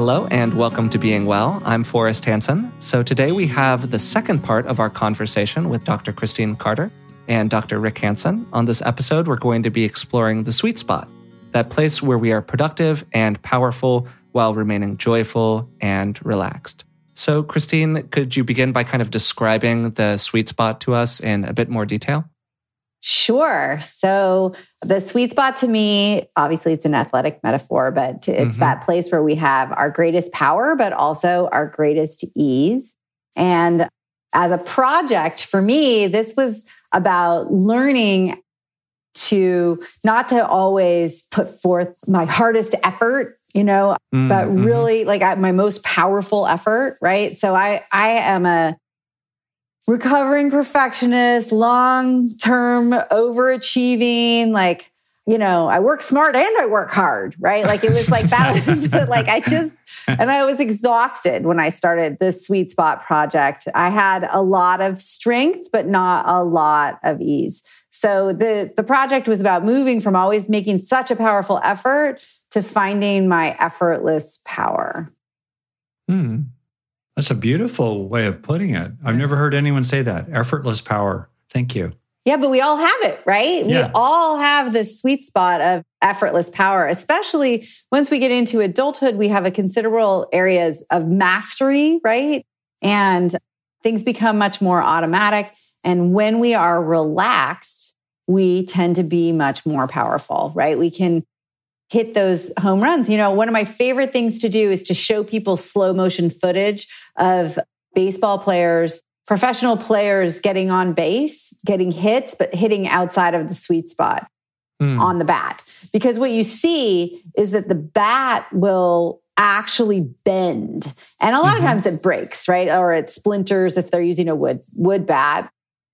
Hello and welcome to Being Well. I'm Forrest Hanson. So today we have the second part of our conversation with Dr. Christine Carter and Dr. Rick Hanson. On this episode, we're going to be exploring the sweet spot, that place where we are productive and powerful while remaining joyful and relaxed. So, Christine, could you begin by kind of describing the sweet spot to us in a bit more detail? Sure. So the sweet spot to me, obviously it's an athletic metaphor, but it's mm-hmm. that place where we have our greatest power, but also our greatest ease. And as a project for me, this was about learning to not to always put forth my hardest effort you know mm-hmm. but really like my most powerful effort right so i i am a recovering perfectionist, long term overachieving, like, you know, I work smart and I work hard, right? Like it was like that was like I just and I was exhausted when I started this sweet spot project. I had a lot of strength, but not a lot of ease. So the the project was about moving from always making such a powerful effort to finding my effortless power. Hmm. That's a beautiful way of putting it. I've never heard anyone say that. Effortless power. Thank you. Yeah, but we all have it, right? Yeah. We all have this sweet spot of effortless power, especially once we get into adulthood, we have a considerable areas of mastery, right? And things become much more automatic. And when we are relaxed, we tend to be much more powerful, right? We can hit those home runs. You know, one of my favorite things to do is to show people slow motion footage of baseball players, professional players getting on base, getting hits, but hitting outside of the sweet spot mm. on the bat. Because what you see is that the bat will actually bend. And a lot mm-hmm. of times it breaks, right? Or it splinters if they're using a wood wood bat.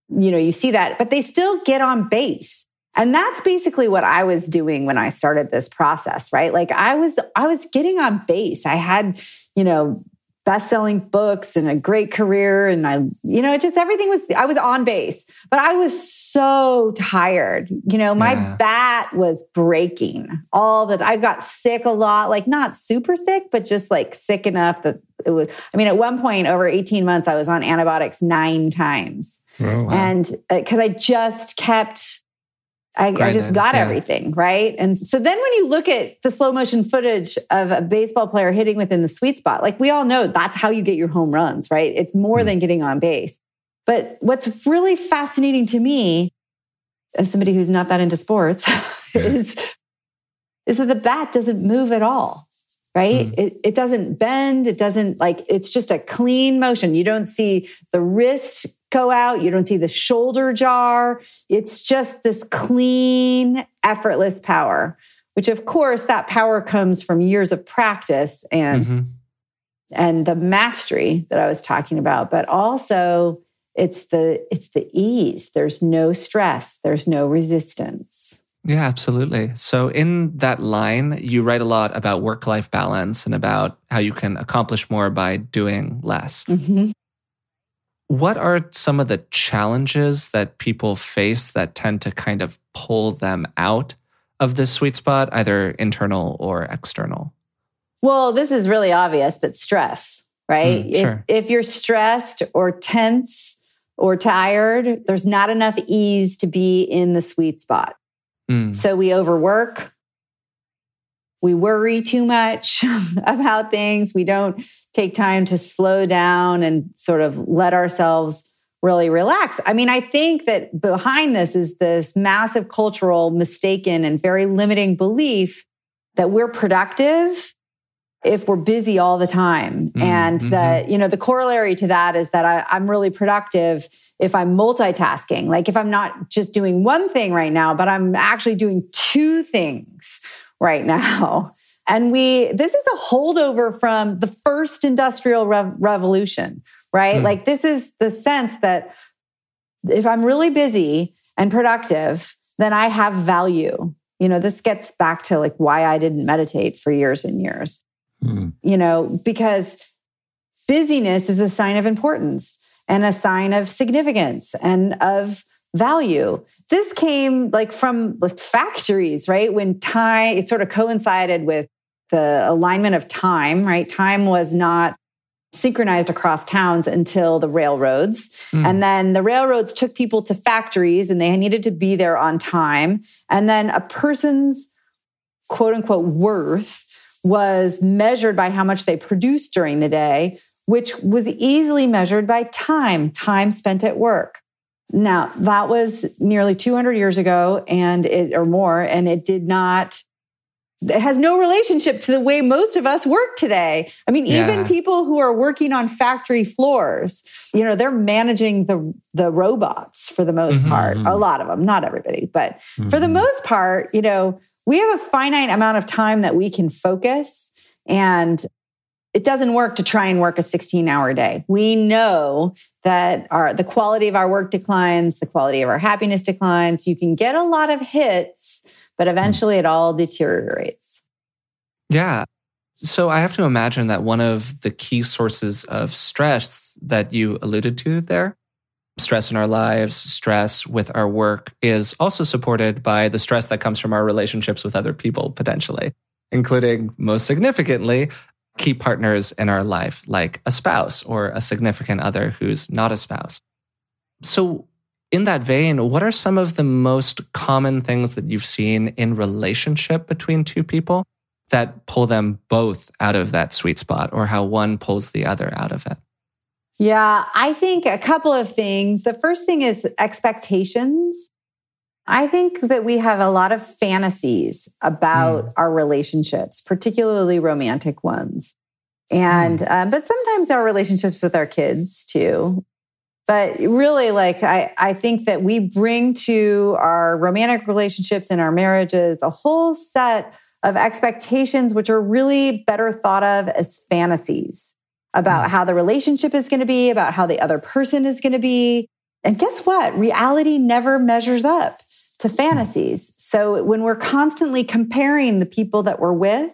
You know, you see that, but they still get on base. And that's basically what I was doing when I started this process, right? Like I was I was getting on base. I had, you know, best-selling books and a great career and I you know, it just everything was I was on base. But I was so tired. You know, my yeah. bat was breaking. All that I got sick a lot, like not super sick, but just like sick enough that it was I mean, at one point over 18 months I was on antibiotics 9 times. Oh, wow. And because uh, I just kept I, I just got yeah. everything, right? And so then when you look at the slow motion footage of a baseball player hitting within the sweet spot, like we all know that's how you get your home runs, right? It's more mm. than getting on base. But what's really fascinating to me, as somebody who's not that into sports, is, is that the bat doesn't move at all, right? Mm. It, it doesn't bend. It doesn't like, it's just a clean motion. You don't see the wrist go out. You don't see the shoulder jar. It's just this clean, effortless power, which of course that power comes from years of practice and mm-hmm. and the mastery that I was talking about, but also it's the it's the ease. There's no stress, there's no resistance. Yeah, absolutely. So, in that line, you write a lot about work life balance and about how you can accomplish more by doing less. Mm-hmm. What are some of the challenges that people face that tend to kind of pull them out of this sweet spot, either internal or external? Well, this is really obvious, but stress, right? Mm, sure. if, if you're stressed or tense or tired, there's not enough ease to be in the sweet spot. Mm. So we overwork, we worry too much about things, we don't take time to slow down and sort of let ourselves really relax. I mean, I think that behind this is this massive cultural mistaken and very limiting belief that we're productive if we're busy all the time. Mm-hmm. And that, you know, the corollary to that is that I, I'm really productive if I'm multitasking, like if I'm not just doing one thing right now, but I'm actually doing two things right now. And we, this is a holdover from the first industrial rev- revolution, right? Mm. Like, this is the sense that if I'm really busy and productive, then I have value. You know, this gets back to like why I didn't meditate for years and years. Mm. You know, because busyness is a sign of importance and a sign of significance and of value. This came like from the factories, right? When time, it sort of coincided with the alignment of time, right? Time was not synchronized across towns until the railroads. Mm. And then the railroads took people to factories and they needed to be there on time. And then a person's quote unquote worth was measured by how much they produced during the day, which was easily measured by time, time spent at work. Now, that was nearly 200 years ago and it or more and it did not it has no relationship to the way most of us work today. I mean, yeah. even people who are working on factory floors, you know, they're managing the the robots for the most mm-hmm. part. A lot of them, not everybody, but mm-hmm. for the mm-hmm. most part, you know, we have a finite amount of time that we can focus and it doesn't work to try and work a 16 hour day. We know that our the quality of our work declines, the quality of our happiness declines. You can get a lot of hits but eventually it all deteriorates. Yeah. So I have to imagine that one of the key sources of stress that you alluded to there, stress in our lives, stress with our work, is also supported by the stress that comes from our relationships with other people, potentially, including most significantly, key partners in our life, like a spouse or a significant other who's not a spouse. So, in that vein, what are some of the most common things that you've seen in relationship between two people that pull them both out of that sweet spot or how one pulls the other out of it? Yeah, I think a couple of things. The first thing is expectations. I think that we have a lot of fantasies about mm. our relationships, particularly romantic ones. And, mm. uh, but sometimes our relationships with our kids too. But really, like, I, I think that we bring to our romantic relationships and our marriages a whole set of expectations, which are really better thought of as fantasies about mm. how the relationship is going to be, about how the other person is going to be. And guess what? Reality never measures up to fantasies. So when we're constantly comparing the people that we're with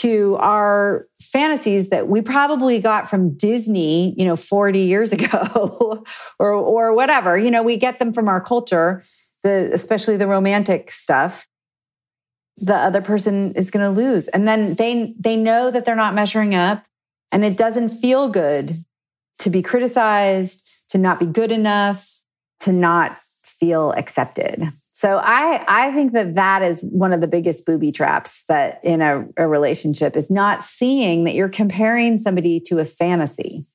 to our fantasies that we probably got from Disney, you know, 40 years ago or or whatever. You know, we get them from our culture, the especially the romantic stuff. The other person is going to lose. And then they they know that they're not measuring up and it doesn't feel good to be criticized, to not be good enough, to not feel accepted. So I, I think that that is one of the biggest booby traps that in a, a relationship is not seeing that you're comparing somebody to a fantasy.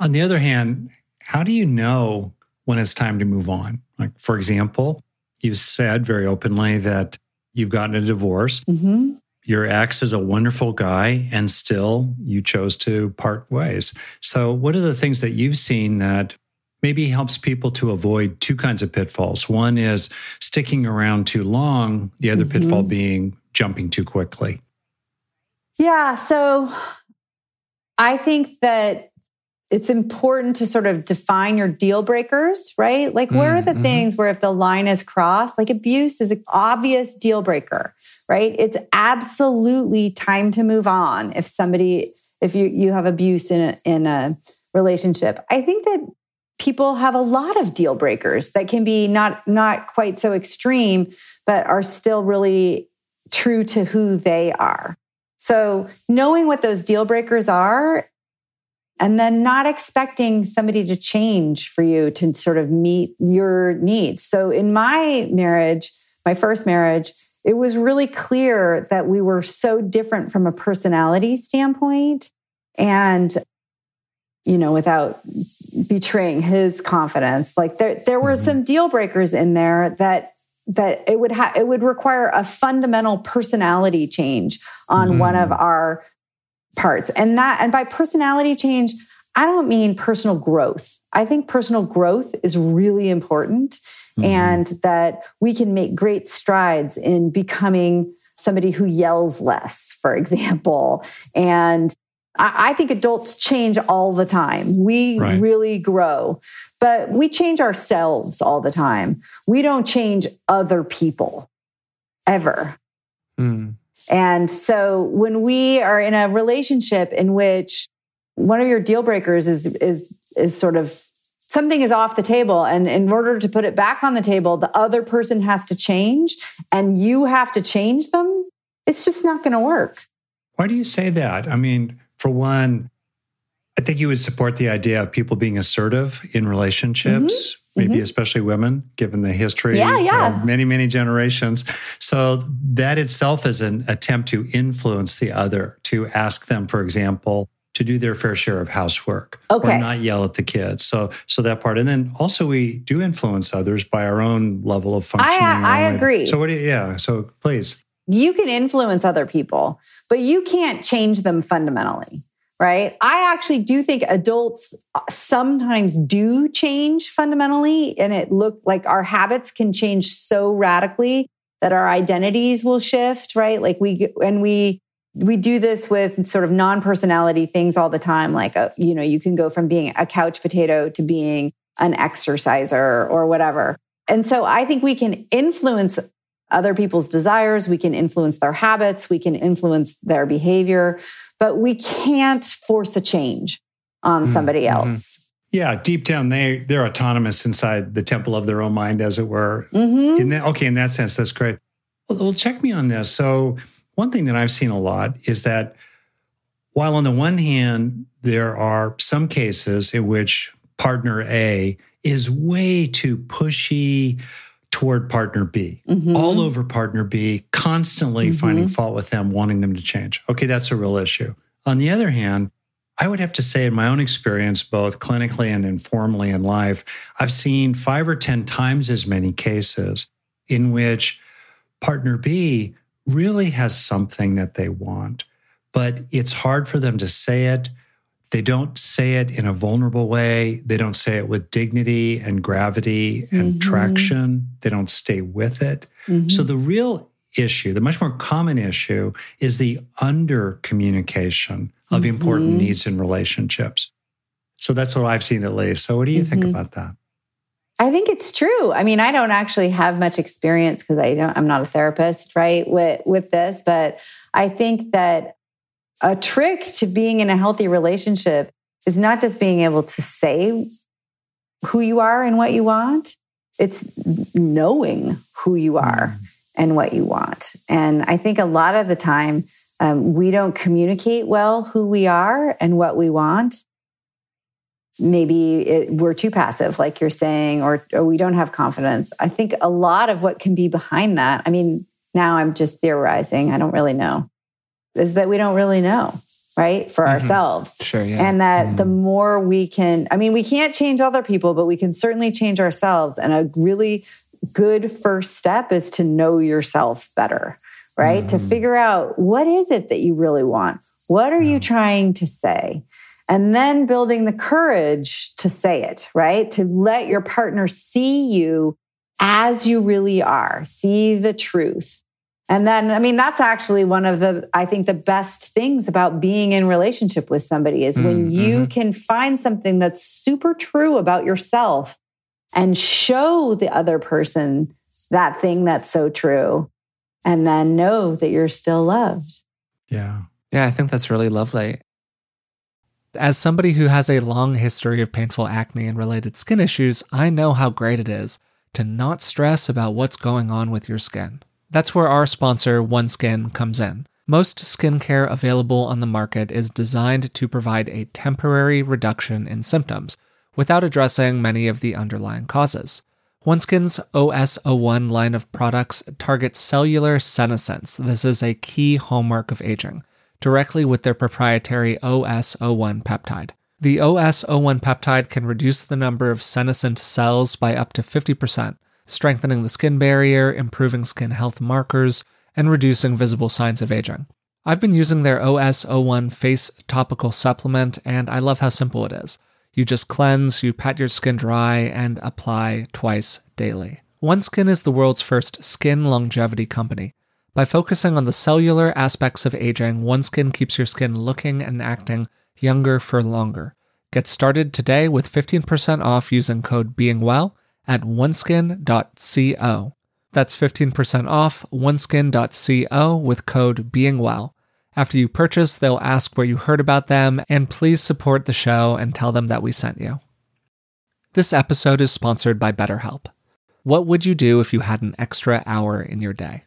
On the other hand, how do you know when it's time to move on? Like, for example, you said very openly that you've gotten a divorce. Mm-hmm. Your ex is a wonderful guy, and still you chose to part ways. So, what are the things that you've seen that maybe helps people to avoid two kinds of pitfalls. One is sticking around too long, the other mm-hmm. pitfall being jumping too quickly. Yeah. So I think that it's important to sort of define your deal breakers, right? Like, where are the mm-hmm. things where if the line is crossed, like abuse is an obvious deal breaker, right? It's absolutely time to move on if somebody, if you, you have abuse in a, in a relationship. I think that people have a lot of deal breakers that can be not not quite so extreme but are still really true to who they are. So knowing what those deal breakers are and then not expecting somebody to change for you to sort of meet your needs. So in my marriage my first marriage it was really clear that we were so different from a personality standpoint and you know, without betraying his confidence. Like there, there were mm-hmm. some deal breakers in there that that it would have it would require a fundamental personality change on mm. one of our parts. And that and by personality change, I don't mean personal growth. I think personal growth is really important. Mm-hmm. and that we can make great strides in becoming somebody who yells less, for example, and I, think adults change all the time. We right. really grow, but we change ourselves all the time. We don't change other people ever. Mm. And so when we are in a relationship in which one of your deal breakers is is is sort of something is off the table and in order to put it back on the table the other person has to change and you have to change them it's just not going to work Why do you say that? I mean, for one, I think you would support the idea of people being assertive in relationships, mm-hmm. maybe mm-hmm. especially women, given the history yeah, yeah. of many, many generations. So that itself is an attempt to influence the other, to ask them, for example, to do their fair share of housework okay. or not yell at the kids. So, so that part, and then also we do influence others by our own level of functioning. I, I agree. So, what do you, yeah. So, please, you can influence other people, but you can't change them fundamentally right? I actually do think adults uh, sometimes do change fundamentally, and it look like our habits can change so radically that our identities will shift, right? Like we and we we do this with sort of non-personality things all the time like a, uh, you know you can go from being a couch potato to being an exerciser or whatever and so i think we can influence other people's desires we can influence their habits we can influence their behavior but we can't force a change on mm-hmm. somebody mm-hmm. else. Yeah, deep down they they're autonomous inside the temple of their own mind, as it were. Mm-hmm. In that, okay, in that sense, that's great. Well, well, check me on this. So one thing that I've seen a lot is that while on the one hand there are some cases in which partner A is way too pushy, toward partner B, mm-hmm. all over partner B, constantly mm-hmm. finding fault with them, wanting them to change. Okay, that's a real issue. On the other hand, I would have to say, in my own experience, both clinically and informally in life, I've seen five or 10 times as many cases in which partner B really has something that they want, but it's hard for them to say it they don't say it in a vulnerable way. They don't say it with dignity and gravity and mm-hmm. traction. They don't stay with it. Mm-hmm. So the real issue, the much more common issue, is the under communication of mm-hmm. important needs in relationships. So that's what I've seen at least. So what do you think mm-hmm. about that? I think it's true. I mean, I don't actually have much experience because I don't I'm not a therapist, right, with with this, but I think that a trick to being in a healthy relationship is not just being able to say who you are and what you want, it's knowing who you are mm. and what you want. And I think a lot of the time, um, we don't communicate well who we are and what we want. Maybe it, we're too passive, like you're saying, or, or we don't have confidence. I think a lot of what can be behind that, I mean, now I'm just theorizing, I don't really know is that we don't really know right for mm-hmm. ourselves sure yeah. and that mm-hmm. the more we can i mean we can't change other people but we can certainly change ourselves and a really good first step is to know yourself better right mm-hmm. to figure out what is it that you really want what are you trying to say and then building the courage to say it right to let your partner see you as you really are see the truth and then, I mean, that's actually one of the, I think, the best things about being in relationship with somebody is when mm, you mm-hmm. can find something that's super true about yourself and show the other person that thing that's so true and then know that you're still loved. Yeah. Yeah, I think that's really lovely. As somebody who has a long history of painful acne and related skin issues, I know how great it is to not stress about what's going on with your skin. That's where our sponsor, OneSkin, comes in. Most skincare available on the market is designed to provide a temporary reduction in symptoms without addressing many of the underlying causes. OneSkin's OS01 line of products targets cellular senescence. This is a key hallmark of aging, directly with their proprietary OS01 peptide. The OS01 peptide can reduce the number of senescent cells by up to 50%, strengthening the skin barrier, improving skin health markers, and reducing visible signs of aging. I've been using their OS01 face topical supplement, and I love how simple it is. You just cleanse, you pat your skin dry, and apply twice daily. OneSkin is the world's first skin longevity company. By focusing on the cellular aspects of aging, OneSkin keeps your skin looking and acting younger for longer. Get started today with 15% off using code BEINGWELL at oneskin.co. That's 15% off oneskin.co with code beingwell. After you purchase, they'll ask where you heard about them, and please support the show and tell them that we sent you. This episode is sponsored by BetterHelp. What would you do if you had an extra hour in your day?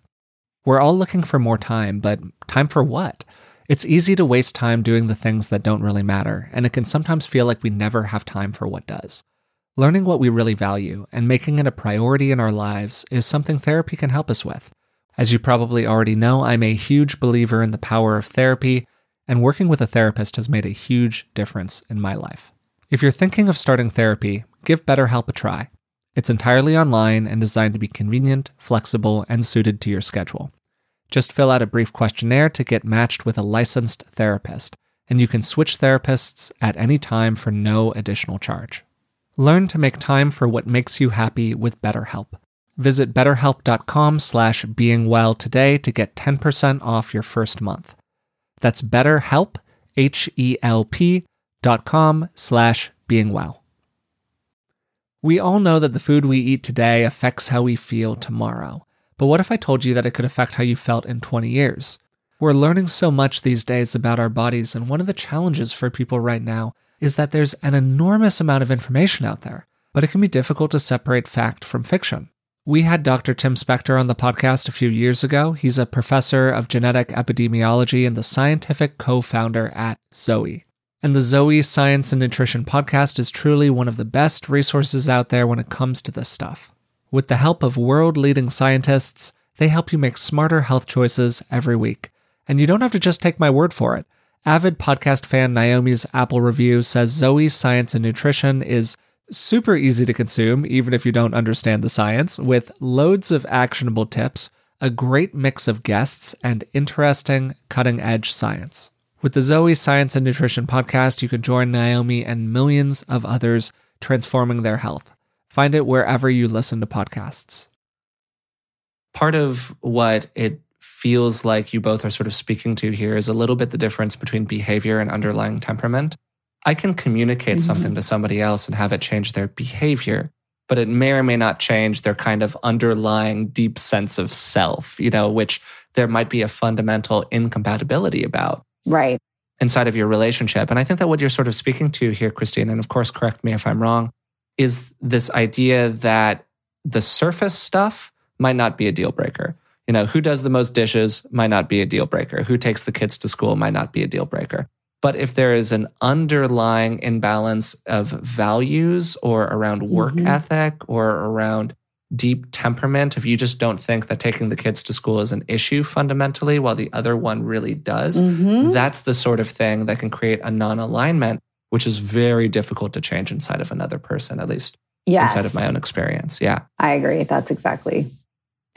We're all looking for more time, but time for what? It's easy to waste time doing the things that don't really matter, and it can sometimes feel like we never have time for what does. Learning what we really value and making it a priority in our lives is something therapy can help us with. As you probably already know, I'm a huge believer in the power of therapy, and working with a therapist has made a huge difference in my life. If you're thinking of starting therapy, give BetterHelp a try. It's entirely online and designed to be convenient, flexible, and suited to your schedule. Just fill out a brief questionnaire to get matched with a licensed therapist, and you can switch therapists at any time for no additional charge. Learn to make time for what makes you happy with BetterHelp. Visit betterhelp.com slash beingwell today to get 10% off your first month. That's betterhelp, H-E-L-P dot com slash beingwell. We all know that the food we eat today affects how we feel tomorrow. But what if I told you that it could affect how you felt in 20 years? We're learning so much these days about our bodies, and one of the challenges for people right now is that there's an enormous amount of information out there, but it can be difficult to separate fact from fiction. We had Dr. Tim Spector on the podcast a few years ago. He's a professor of genetic epidemiology and the scientific co founder at Zoe. And the Zoe Science and Nutrition podcast is truly one of the best resources out there when it comes to this stuff. With the help of world leading scientists, they help you make smarter health choices every week. And you don't have to just take my word for it. Avid podcast fan Naomi's Apple review says Zoe's Science and Nutrition is super easy to consume, even if you don't understand the science, with loads of actionable tips, a great mix of guests, and interesting, cutting edge science. With the Zoe Science and Nutrition podcast, you can join Naomi and millions of others transforming their health. Find it wherever you listen to podcasts. Part of what it feels like you both are sort of speaking to here is a little bit the difference between behavior and underlying temperament. I can communicate mm-hmm. something to somebody else and have it change their behavior, but it may or may not change their kind of underlying deep sense of self, you know, which there might be a fundamental incompatibility about. Right. Inside of your relationship. And I think that what you're sort of speaking to here, Christine, and of course, correct me if I'm wrong, is this idea that the surface stuff might not be a deal breaker. You know, who does the most dishes might not be a deal breaker. Who takes the kids to school might not be a deal breaker. But if there is an underlying imbalance of values or around work mm-hmm. ethic or around deep temperament, if you just don't think that taking the kids to school is an issue fundamentally, while the other one really does, mm-hmm. that's the sort of thing that can create a non alignment which is very difficult to change inside of another person, at least yes. inside of my own experience. Yeah. I agree. That's exactly.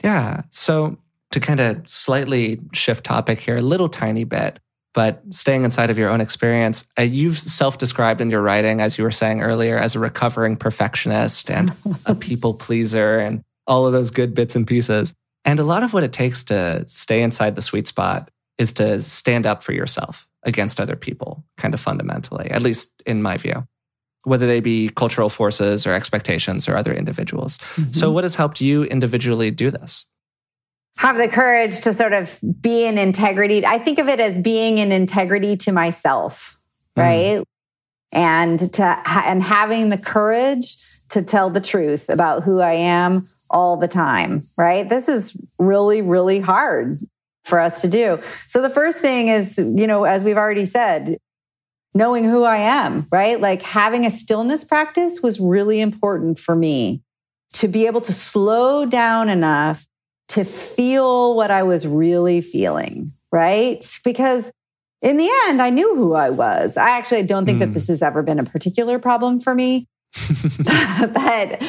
Yeah. So to kind of slightly shift topic here a little tiny bit, but staying inside of your own experience, uh, you've self described in your writing, as you were saying earlier, as a recovering perfectionist and a people pleaser and all of those good bits and pieces. And a lot of what it takes to stay inside the sweet spot is to stand up for yourself against other people, kind of fundamentally, at least in my view, whether they be cultural forces or expectations or other individuals. Mm-hmm. So, what has helped you individually do this? Have the courage to sort of be in integrity. I think of it as being in integrity to myself, mm. right? Mm. And to and having the courage to tell the truth about who I am all the time, right? This is really, really hard for us to do. So the first thing is, you know, as we've already said, knowing who I am, right? Like having a stillness practice was really important for me to be able to slow down enough to feel what I was really feeling, right? Because in the end, I knew who I was. I actually don't think mm. that hmm. this has ever been a particular problem for me. but,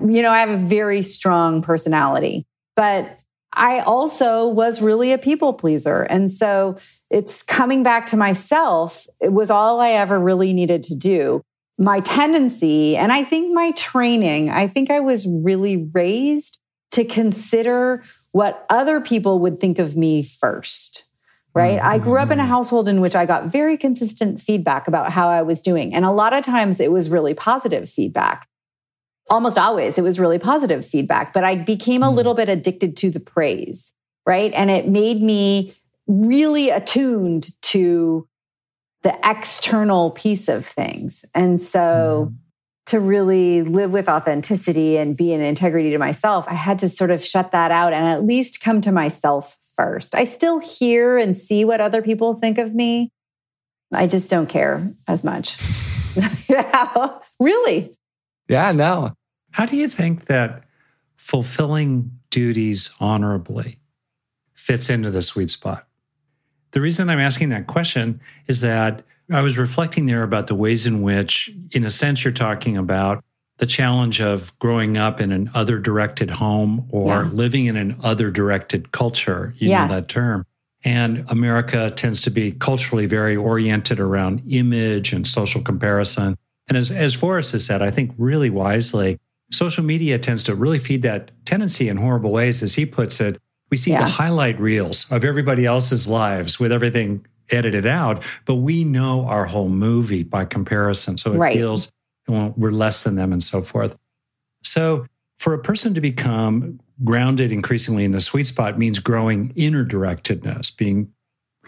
you know, I have a very strong personality. But I also was really a people pleaser. And so it's coming back to myself. It was all I ever really needed to do. My tendency, and I think my training, I think I was really raised to consider what other people would think of me first. Right. Mm-hmm. I grew up in a mm-hmm. household in which I got very consistent feedback about how I was doing. And a lot of times it was really positive feedback almost always it was really positive feedback, but I became a hmm. little bit addicted to the praise, right? And it made me really attuned to the external piece of things. And so mm. to really live with authenticity and be in integrity to myself, I had to sort of shut that out and at least come to myself first. I still hear and see what other people think of me. I just don't care as much. yeah, really. Yeah, no. How do you think that fulfilling duties honorably fits into the sweet spot? The reason I'm asking that question is that I was reflecting there about the ways in which, in a sense, you're talking about the challenge of growing up in an other directed home or yeah. living in an other directed culture. You yeah. know that term. And America tends to be culturally very oriented around image and social comparison. And as, as Forrest has said, I think really wisely, social media tends to really feed that tendency in horrible ways. As he puts it, we see yeah. the highlight reels of everybody else's lives with everything edited out, but we know our whole movie by comparison. So it right. feels well, we're less than them and so forth. So for a person to become grounded increasingly in the sweet spot means growing inner directedness, being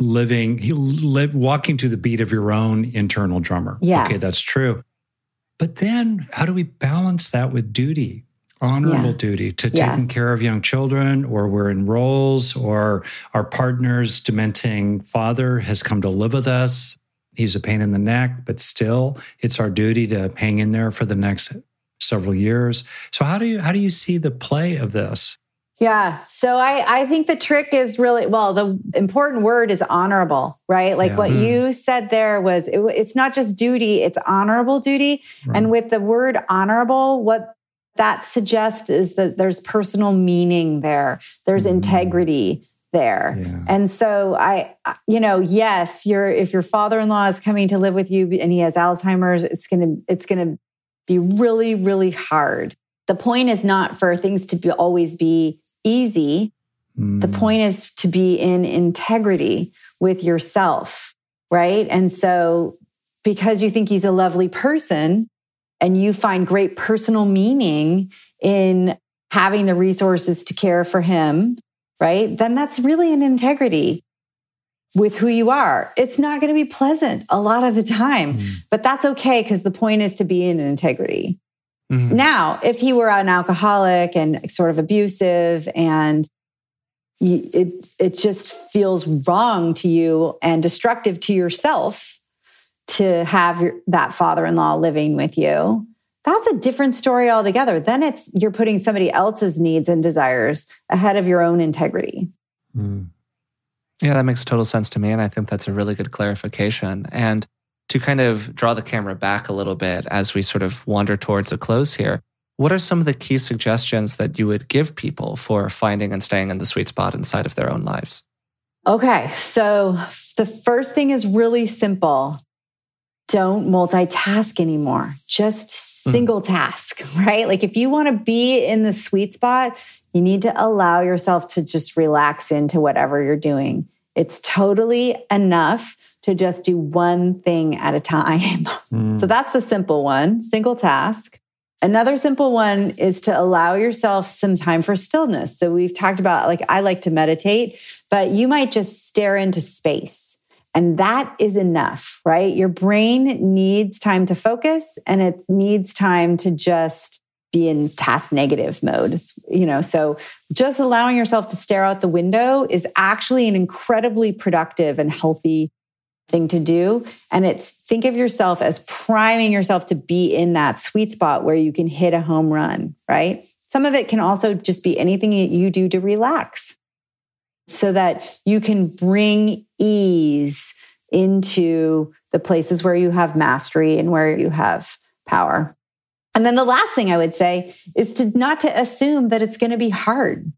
living, live, walking to the beat of your own internal drummer. Yeah. Okay, that's true. But then how do we balance that with duty? Honorable yeah. duty to yeah. taking care of young children, or we're in roles, or our partner's dementing father has come to live with us. He's a pain in the neck, but still, it's our duty to hang in there for the next several years. So how do you how do you see the play of this? Yeah. So I, I think the trick is really, well, the important word is honorable, right? Like yeah. what mm. you said there was, it, it's not just duty, it's honorable duty. Right. And with the word honorable, what that suggests is that there's personal meaning there, there's mm. integrity there. Yeah. And so I, you know, yes, your if your father-in-law is coming to live with you and he has Alzheimer's, it's going to, it's going to be really, really hard. The point is not for things to be, always be easy. Mm. The point is to be in integrity with yourself, right? And so, because you think he's a lovely person and you find great personal meaning in having the resources to care for him, right? Then that's really an integrity with who you are. It's not going to be pleasant a lot of the time, mm. but that's okay because the point is to be in integrity. Mm-hmm. Now, if he were an alcoholic and sort of abusive and it it just feels wrong to you and destructive to yourself to have your, that father-in-law living with you that's a different story altogether then it's you're putting somebody else's needs and desires ahead of your own integrity mm. yeah that makes total sense to me and i think that's a really good clarification and to kind of draw the camera back a little bit as we sort of wander towards a close here, what are some of the key suggestions that you would give people for finding and staying in the sweet spot inside of their own lives? Okay, so the first thing is really simple. Don't multitask anymore. Just hmm. single mm. task, right? Like if you want to be in the sweet spot, you need to allow yourself to just relax into whatever you're doing. It's totally enough to just do one thing at a time. Mm. So that's the simple one, single task. Another simple one is to allow yourself some time for stillness. So we've talked about like I like to meditate, but you might just stare into space. And that is enough, right? Your brain needs time to focus and it needs time to just be in task negative mode you know so just allowing yourself to stare out the window is actually an incredibly productive and healthy thing to do. And it's think of yourself as priming yourself to be in that sweet spot where you can hit a home run, right? Some of it can also just be anything that you do to relax so that you can bring ease into the places where you have mastery and where you have power. And then the last thing I would say is to not to assume that it's going to be hard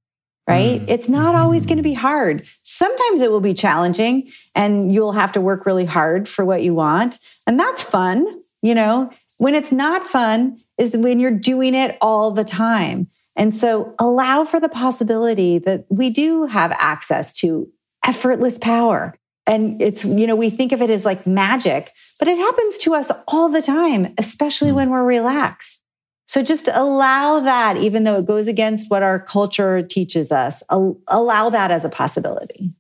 right? Mm. It's not always going to be hard. Sometimes it will be challenging and you'll have to work really hard for what you want. And that's fun. You know, when it's not fun is when you're doing it all the time. And so allow for the possibility that we do have access to effortless power. And it's, you know, we think of it as like magic, but it happens to us all the time, especially mm. when we're relaxed. So just allow that, even though it goes against what our culture teaches us, allow that as a possibility.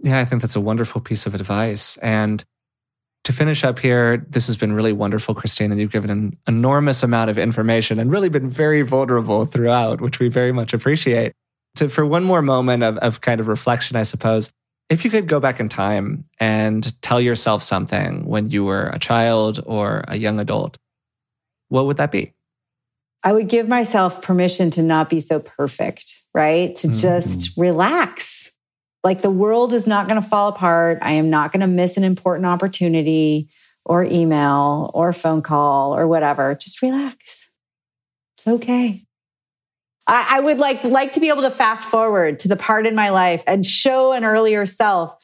Yeah, I think that's a wonderful piece of advice. And to finish up here, this has been really wonderful, Christine, and you've given an enormous amount of information and really been very vulnerable throughout, which we very much appreciate. so for one more moment of, of kind of reflection, I suppose, if you could go back in time and tell yourself something when you were a child or a young adult, what would that be? I would give myself permission to not be so perfect, right? To mm-hmm. just relax. Like the world is not going to fall apart. I am not going to miss an important opportunity or email or phone call or whatever. Just relax. It's okay. I, I would like like to be able to fast forward to the part in my life and show an earlier self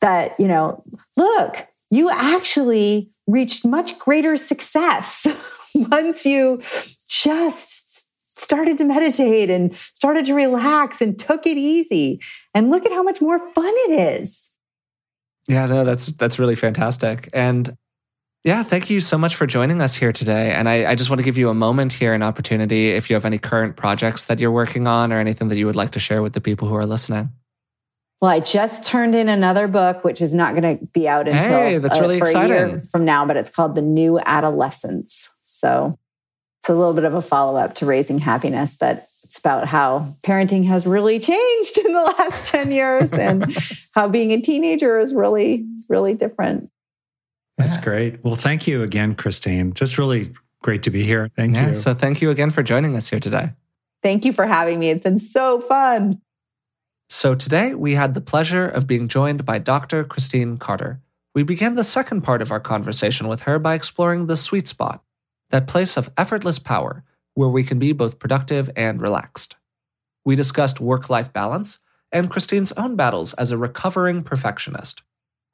that, you know, look, you actually reached much greater success once you just started to meditate and started to relax and took it easy. And look at how much more fun it is. Yeah, no, that's that's really fantastic. And yeah, thank you so much for joining us here today. And I, I, just want to give you a moment here, an opportunity, if you have any current projects that you're working on or anything that you would like to share with the people who are listening. Well, I just turned in another book, which is not going to be out until hey, that's uh, really exciting. a year from now, but it's called The New Adolescence. So it's a little bit of a follow up to Raising Happiness, but it's about how parenting has really changed in the last 10 years and how being a teenager is really, really different. That's yeah. great. Well, thank you again, Christine. Just really great to be here. Thank yeah, you. So, thank you again for joining us here today. Thank you for having me. It's been so fun. So, today we had the pleasure of being joined by Dr. Christine Carter. We began the second part of our conversation with her by exploring the sweet spot, that place of effortless power where we can be both productive and relaxed. We discussed work life balance and Christine's own battles as a recovering perfectionist.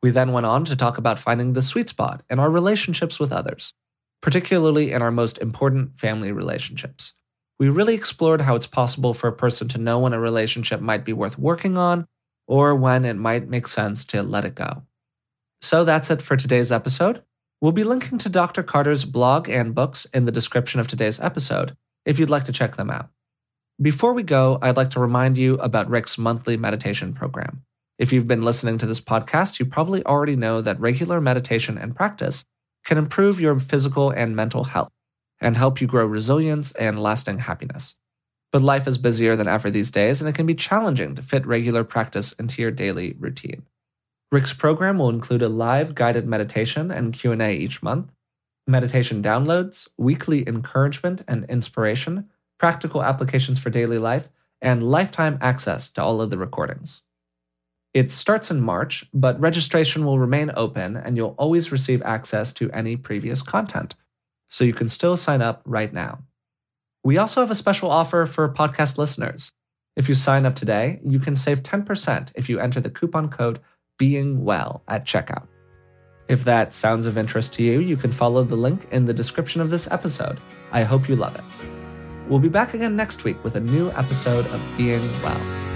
We then went on to talk about finding the sweet spot in our relationships with others, particularly in our most important family relationships. We really explored how it's possible for a person to know when a relationship might be worth working on or when it might make sense to let it go. So that's it for today's episode. We'll be linking to Dr. Carter's blog and books in the description of today's episode if you'd like to check them out. Before we go, I'd like to remind you about Rick's monthly meditation program. If you've been listening to this podcast, you probably already know that regular meditation and practice can improve your physical and mental health and help you grow resilience and lasting happiness. But life is busier than ever these days, and it can be challenging to fit regular practice into your daily routine. Rick's program will include a live guided meditation and Q&A each month, meditation downloads, weekly encouragement and inspiration, practical applications for daily life, and lifetime access to all of the recordings. It starts in March, but registration will remain open and you'll always receive access to any previous content. So you can still sign up right now. We also have a special offer for podcast listeners. If you sign up today, you can save 10% if you enter the coupon code being well at checkout. If that sounds of interest to you, you can follow the link in the description of this episode. I hope you love it. We'll be back again next week with a new episode of Being Well.